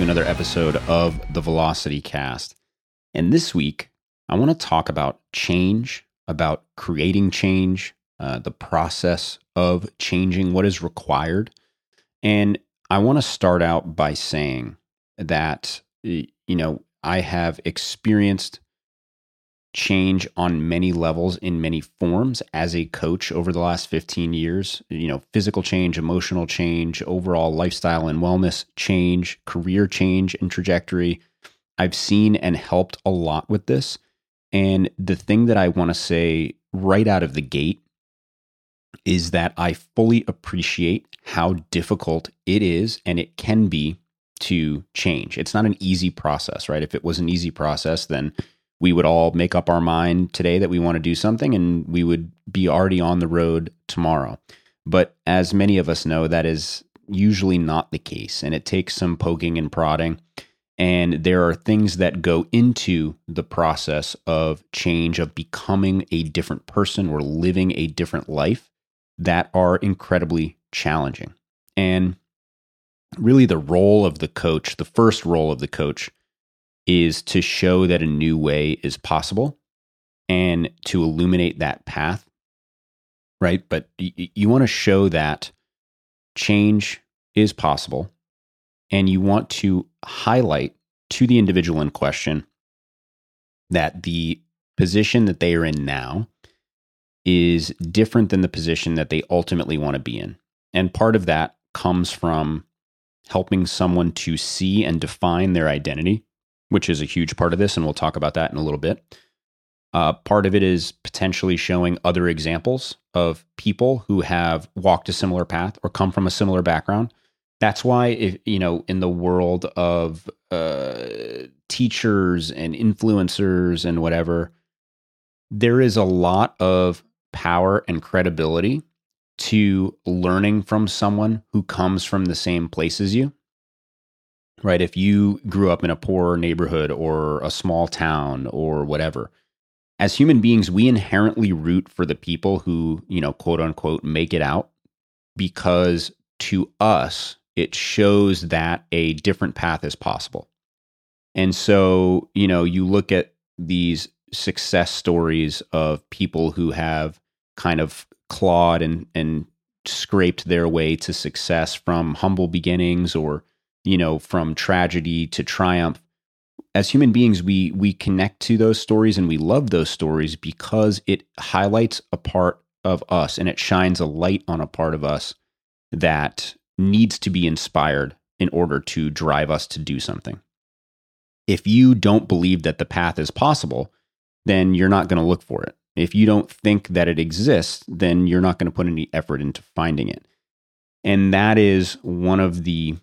To another episode of the Velocity Cast. And this week, I want to talk about change, about creating change, uh, the process of changing what is required. And I want to start out by saying that, you know, I have experienced change on many levels in many forms as a coach over the last 15 years. You know physical change emotional change overall lifestyle and wellness change career change and trajectory. I've seen and helped a lot with this. And the thing that i want to say right out of the gate is that i fully appreciate how difficult it is and it can be to change. It's not an easy process right? If it was an easy process then we would all make up our mind today that we want to do something and we would be already on the road tomorrow. But as many of us know, that is usually not the case. And it takes some poking and prodding. And there are things that go into the process of change, of becoming a different person or living a different life that are incredibly challenging. And really, the role of the coach, the first role of the coach, is to show that a new way is possible and to illuminate that path, right? But y- you want to show that change is possible and you want to highlight to the individual in question that the position that they are in now is different than the position that they ultimately want to be in. And part of that comes from helping someone to see and define their identity which is a huge part of this, and we'll talk about that in a little bit. Uh, part of it is potentially showing other examples of people who have walked a similar path or come from a similar background. That's why, if you know, in the world of uh, teachers and influencers and whatever, there is a lot of power and credibility to learning from someone who comes from the same place as you right? If you grew up in a poor neighborhood or a small town or whatever, as human beings, we inherently root for the people who, you know, quote unquote, make it out because to us, it shows that a different path is possible. And so, you know, you look at these success stories of people who have kind of clawed and, and scraped their way to success from humble beginnings or you know, from tragedy to triumph. As human beings, we we connect to those stories and we love those stories because it highlights a part of us and it shines a light on a part of us that needs to be inspired in order to drive us to do something. If you don't believe that the path is possible, then you're not going to look for it. If you don't think that it exists, then you're not going to put any effort into finding it. And that is one of the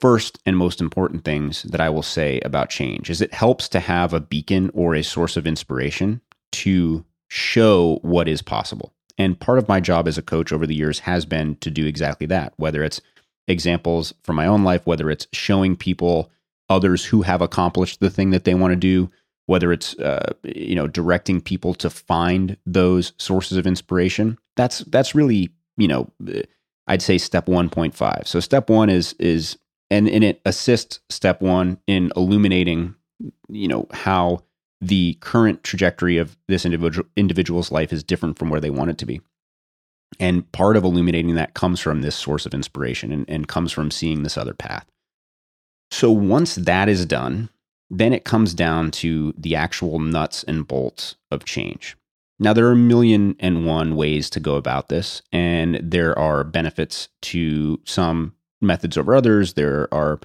first and most important things that I will say about change is it helps to have a beacon or a source of inspiration to show what is possible. And part of my job as a coach over the years has been to do exactly that, whether it's examples from my own life, whether it's showing people others who have accomplished the thing that they want to do, whether it's uh, you know directing people to find those sources of inspiration. That's that's really you know I'd say step 1.5. So step 1 is is and, and it assists step one in illuminating you know how the current trajectory of this individual individual's life is different from where they want it to be. And part of illuminating that comes from this source of inspiration and, and comes from seeing this other path. So once that is done then it comes down to the actual nuts and bolts of change. Now, there are a million and one ways to go about this, and there are benefits to some methods over others. There are,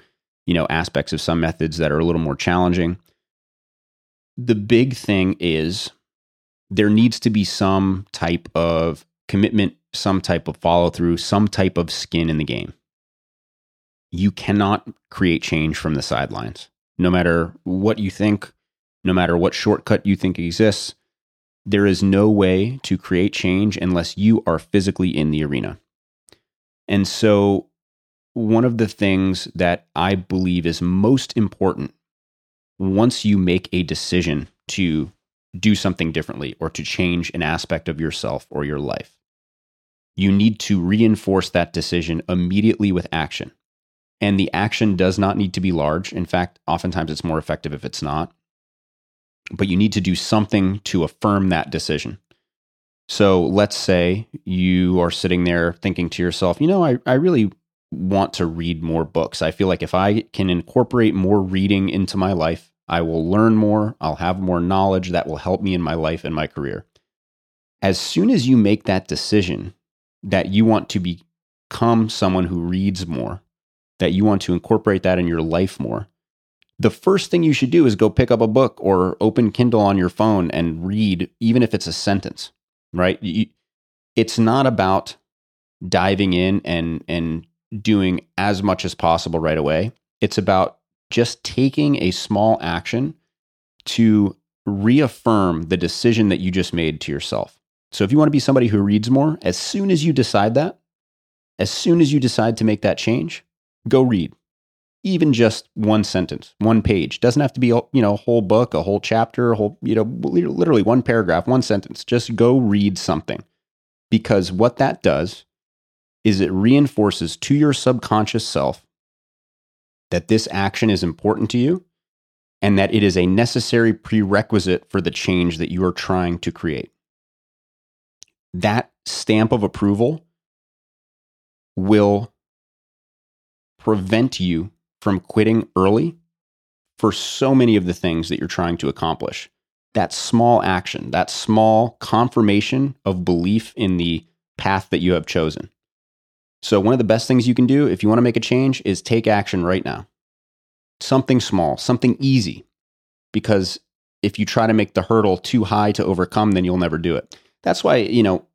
you know, aspects of some methods that are a little more challenging. The big thing is there needs to be some type of commitment, some type of follow through, some type of skin in the game. You cannot create change from the sidelines. No matter what you think, no matter what shortcut you think exists, there is no way to create change unless you are physically in the arena. And so one of the things that I believe is most important once you make a decision to do something differently or to change an aspect of yourself or your life, you need to reinforce that decision immediately with action. And the action does not need to be large. In fact, oftentimes it's more effective if it's not. But you need to do something to affirm that decision. So let's say you are sitting there thinking to yourself, you know, I, I really want to read more books. I feel like if I can incorporate more reading into my life, I will learn more, I'll have more knowledge that will help me in my life and my career. As soon as you make that decision that you want to become someone who reads more, that you want to incorporate that in your life more, the first thing you should do is go pick up a book or open Kindle on your phone and read, even if it's a sentence, right? it's not about diving in and, and doing as much as possible right away. It's about just taking a small action to reaffirm the decision that you just made to yourself. So if you want to be somebody who reads more, as soon as you decide that, as soon as you decide to make that change, go read. Even just one sentence, one page. Doesn't have to be you know a whole book, a whole chapter, a whole you know literally one paragraph, one sentence. Just go read something. Because what that does is it reinforces to your subconscious self that this action is important to you and that it is a necessary prerequisite for the change that you are trying to create. That stamp of approval will prevent you from quitting early for so many of the things that you're trying to accomplish. That small action, that small confirmation of belief in the path that you have chosen. So, one of the best things you can do if you want to make a change is take action right now. Something small, something easy. Because if you try to make the hurdle too high to overcome, then you'll never do it. That's why, you know,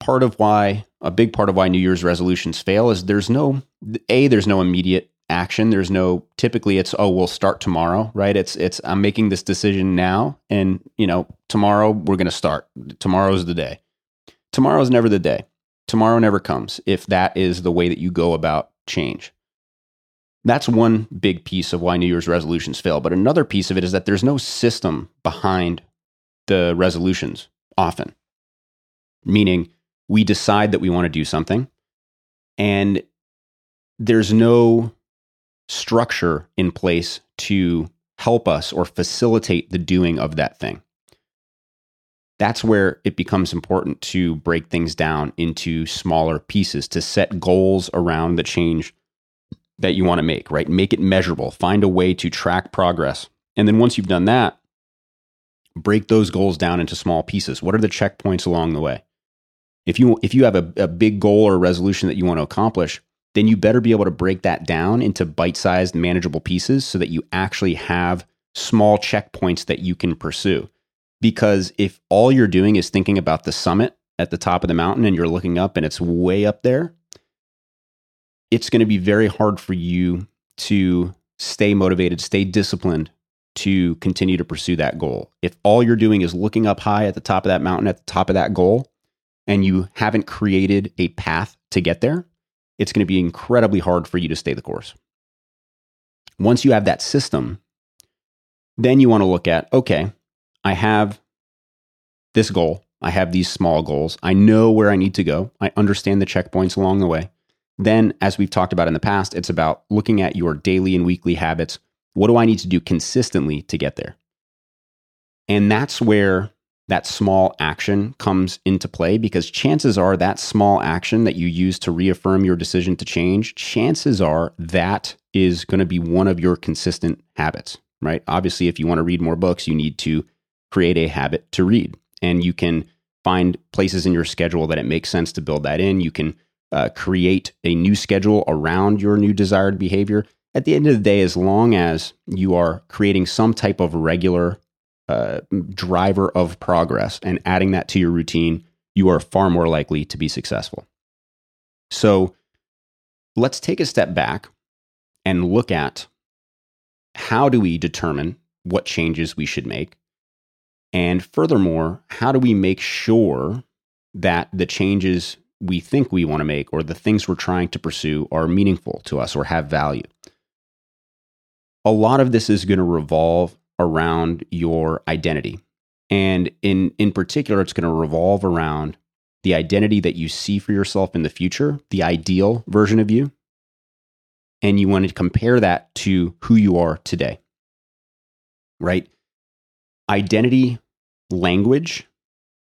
part of why, a big part of why New Year's resolutions fail is there's no, A, there's no immediate action. There's no, typically it's, oh, we'll start tomorrow, right? It's, it's, I'm making this decision now and, you know, tomorrow we're going to start. Tomorrow's the day. Tomorrow's never the day tomorrow never comes if that is the way that you go about change. That's one big piece of why New Year's resolutions fail. But another piece of it is that there's no system behind the resolutions often, meaning we decide that we want to do something and there's no structure in place to help us or facilitate the doing of that thing that's where it becomes important to break things down into smaller pieces to set goals around the change that you want to make, right? Make it measurable, find a way to track progress. And then once you've done that, break those goals down into small pieces. What are the checkpoints along the way? If you if you have a, a big goal or resolution that you want to accomplish, then you better be able to break that down into bite-sized manageable pieces so that you actually have small checkpoints that you can pursue. Because if all you're doing is thinking about the summit at the top of the mountain and you're looking up and it's way up there, it's going to be very hard for you to stay motivated, stay disciplined to continue to pursue that goal. If all you're doing is looking up high at the top of that mountain, at the top of that goal, and you haven't created a path to get there, it's going to be incredibly hard for you to stay the course. Once you have that system, then you want to look at okay, I have this goal. I have these small goals. I know where I need to go. I understand the checkpoints along the way. Then, as we've talked about in the past, it's about looking at your daily and weekly habits. What do I need to do consistently to get there? And that's where that small action comes into play because chances are that small action that you use to reaffirm your decision to change, chances are that is going to be one of your consistent habits, right? Obviously, if you want to read more books, you need to create a habit to read. And you can find places in your schedule that it makes sense to build that in. You can uh, create a new schedule around your new desired behavior. At the end of the day, as long as you are creating some type of regular uh, driver of progress and adding that to your routine, you are far more likely to be successful. So let's take a step back and look at how do we determine what changes we should make and furthermore, how do we make sure that the changes we think we want to make or the things we're trying to pursue are meaningful to us or have value? A lot of this is going to revolve around your identity. And in, in particular, it's going to revolve around the identity that you see for yourself in the future, the ideal version of you, and you want to compare that to who you are today. Right? Identity language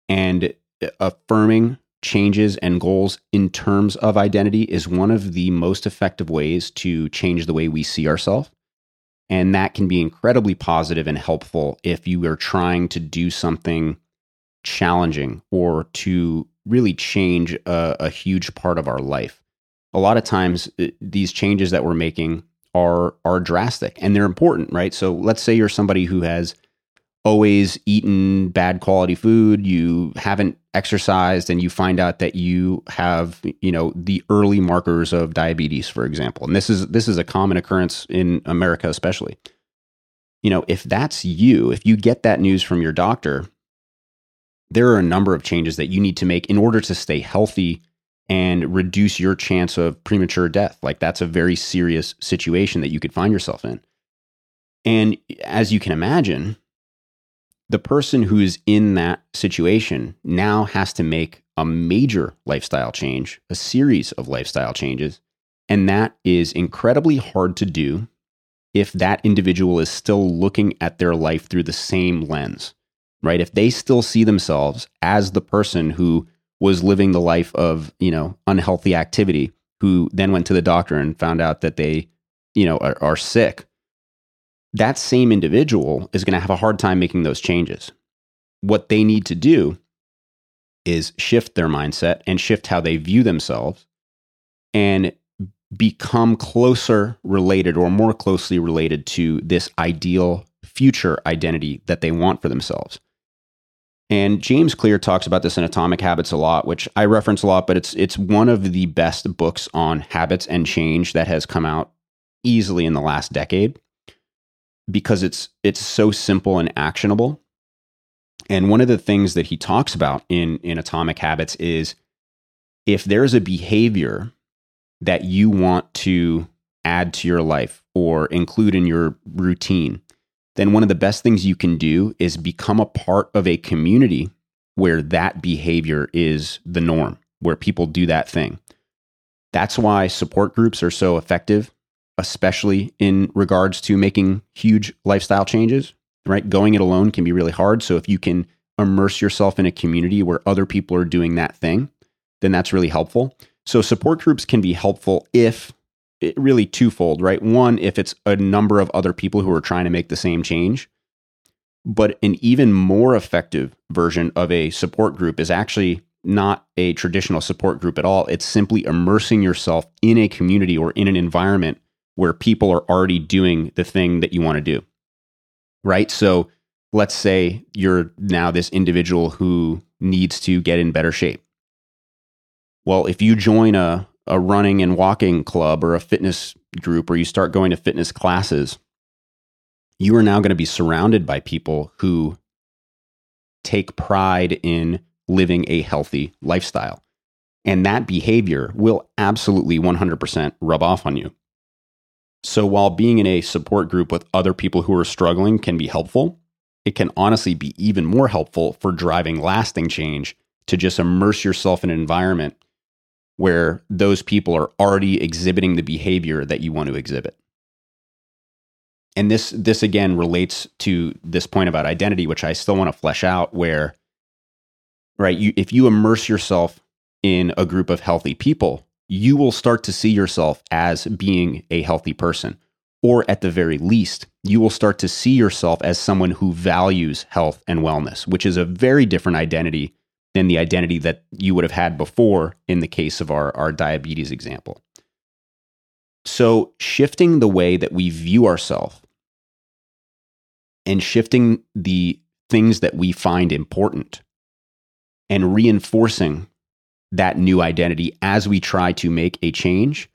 and affirming changes and goals in terms of identity is one of the most effective ways to change the way we see ourselves. And that can be incredibly positive and helpful if you are trying to do something challenging or to really change a, a huge part of our life. A lot of times, uh, these changes that we're making are are drastic and they're important, right? So let's say you're somebody who has always eaten bad quality food, you haven't exercised and you find out that you have, you know, the early markers of diabetes, for example. And this is this is a common occurrence in America especially. You know, if that's you, if you get that news from your doctor, there are a number of changes that you need to make in order to stay healthy and reduce your chance of premature death. Like that's a very serious situation that you could find yourself in. And as you can imagine, the person who's in that situation now has to make a major lifestyle change, a series of lifestyle changes. And that is incredibly hard to do if that individual is still looking at their life through the same lens, right? If they still see themselves as the person who was living the life of, you know, unhealthy activity, who then went to the doctor and found out that they, you know, are, are sick that same individual is going to have a hard time making those changes. What they need to do is shift their mindset and shift how they view themselves and become closer related or more closely related to this ideal future identity that they want for themselves. And James Clear talks about this in Atomic Habits a lot, which I reference a lot, but it's it's one of the best books on habits and change that has come out easily in the last decade because it's it's so simple and actionable. And one of the things that he talks about in in Atomic Habits is if there's a behavior that you want to add to your life or include in your routine, then one of the best things you can do is become a part of a community where that behavior is the norm, where people do that thing. That's why support groups are so effective especially in regards to making huge lifestyle changes, right? Going it alone can be really hard. So if you can immerse yourself in a community where other people are doing that thing, then that's really helpful. So support groups can be helpful if it really twofold, right? One, if it's a number of other people who are trying to make the same change. But an even more effective version of a support group is actually not a traditional support group at all. It's simply immersing yourself in a community or in an environment where people are already doing the thing that you want to do. Right. So let's say you're now this individual who needs to get in better shape. Well, if you join a, a running and walking club or a fitness group or you start going to fitness classes, you are now going to be surrounded by people who take pride in living a healthy lifestyle. And that behavior will absolutely 100% rub off on you. So while being in a support group with other people who are struggling can be helpful, it can honestly be even more helpful for driving lasting change to just immerse yourself in an environment where those people are already exhibiting the behavior that you want to exhibit. And this this again relates to this point about identity which I still want to flesh out where right you if you immerse yourself in a group of healthy people you will start to see yourself as being a healthy person. Or at the very least, you will start to see yourself as someone who values health and wellness, which is a very different identity than the identity that you would have had before in the case of our, our diabetes example. So, shifting the way that we view ourselves and shifting the things that we find important and reinforcing that new identity as we try to make a change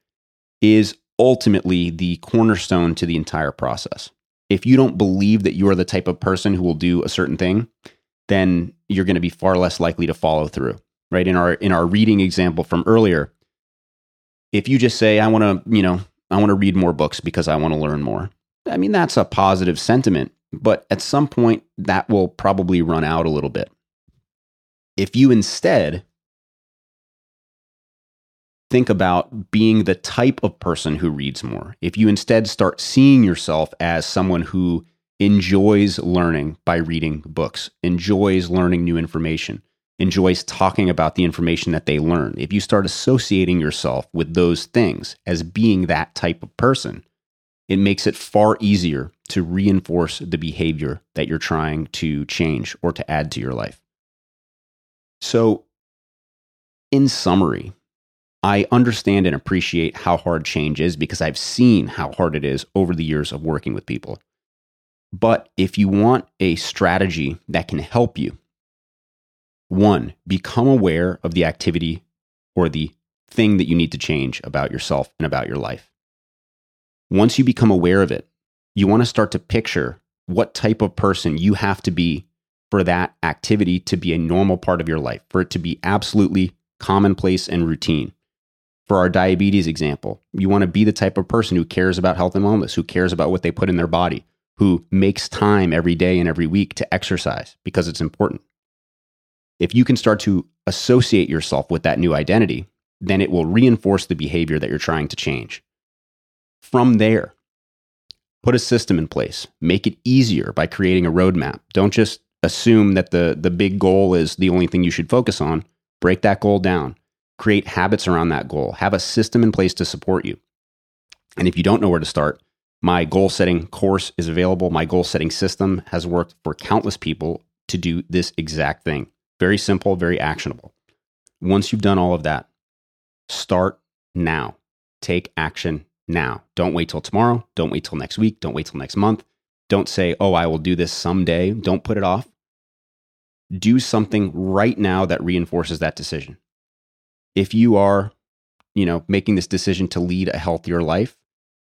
is ultimately the cornerstone to the entire process. If you don't believe that you are the type of person who will do a certain thing, then you're going to be far less likely to follow through. Right? In our in our reading example from earlier, if you just say I want to, you know, I want to read more books because I want to learn more. I mean, that's a positive sentiment, but at some point that will probably run out a little bit. If you instead think about being the type of person who reads more, if you instead start seeing yourself as someone who enjoys learning by reading books, enjoys learning new information, enjoys talking about the information that they learn, if you start associating yourself with those things as being that type of person, it makes it far easier to reinforce the behavior that you're trying to change or to add to your life. So, in summary, I understand and appreciate how hard change is because I've seen how hard it is over the years of working with people. But if you want a strategy that can help you, one, become aware of the activity or the thing that you need to change about yourself and about your life. Once you become aware of it, you want to start to picture what type of person you have to be for that activity to be a normal part of your life, for it to be absolutely commonplace and routine. For our diabetes example, you want to be the type of person who cares about health and wellness, who cares about what they put in their body, who makes time every day and every week to exercise because it's important. If you can start to associate yourself with that new identity, then it will reinforce the behavior that you're trying to change. From there, put a system in place. Make it easier by creating a roadmap. Don't just assume that the, the big goal is the only thing you should focus on. Break that goal down. Create habits around that goal. Have a system in place to support you. And if you don't know where to start, my goal setting course is available. My goal setting system has worked for countless people to do this exact thing. Very simple, very actionable. Once you've done all of that, start now. Take action now. Don't wait till tomorrow. Don't wait till next week. Don't wait till next month. Don't say, oh, I will do this someday. Don't put it off. Do something right now that reinforces that decision. If you are, you know, making this decision to lead a healthier life,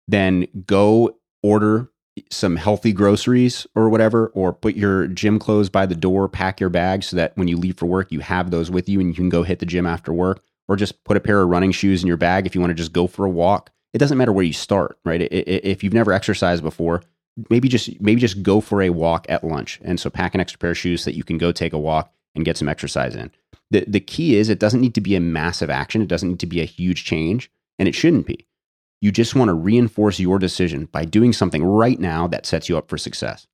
then go order some healthy groceries or whatever, or put your gym clothes by the door, pack your bag so that when you leave for work, you have those with you and you can go hit the gym after work, or just put a pair of running shoes in your bag if you want to just go for a walk. It doesn't matter where you start, right? If you've never exercised before, maybe just maybe just go for a walk at lunch, and so pack an extra pair of shoes so that you can go take a walk and get some exercise in. The the key is it doesn't need to be a massive action. It doesn't need to be a huge change, and it shouldn't be. You just want to reinforce your decision by doing something right now that sets you up for success.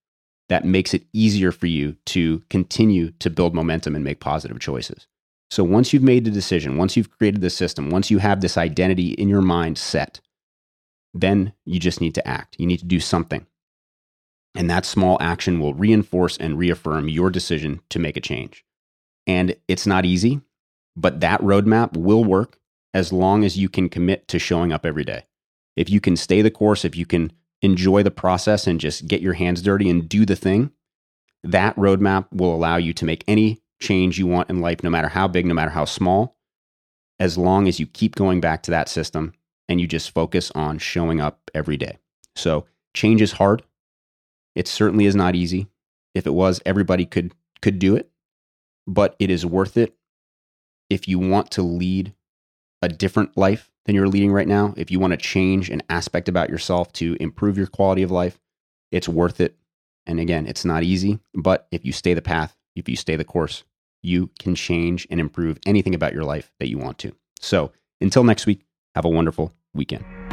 That makes it easier for you to continue to build momentum and make positive choices. So once you've made the decision, once you've created the system, once you have this identity in your mind set, then you just need to act. You need to do something. And that small action will reinforce and reaffirm your decision to make a change. And it's not easy, but that roadmap will work as long as you can commit to showing up every day if you can stay the course, if you can enjoy the process and just get your hands dirty and do the thing, that roadmap will allow you to make any change you want in life, no matter how big, no matter how small, as long as you keep going back to that system and you just focus on showing up every day. So, change is hard. It certainly is not easy. If it was, everybody could could do it, but it is worth it if you want to lead a different life than you're leading right now, if you want to change an aspect about yourself to improve your quality of life, it's worth it. And again, it's not easy, but if you stay the path, if you stay the course, you can change and improve anything about your life that you want to. So until next week, have a wonderful weekend.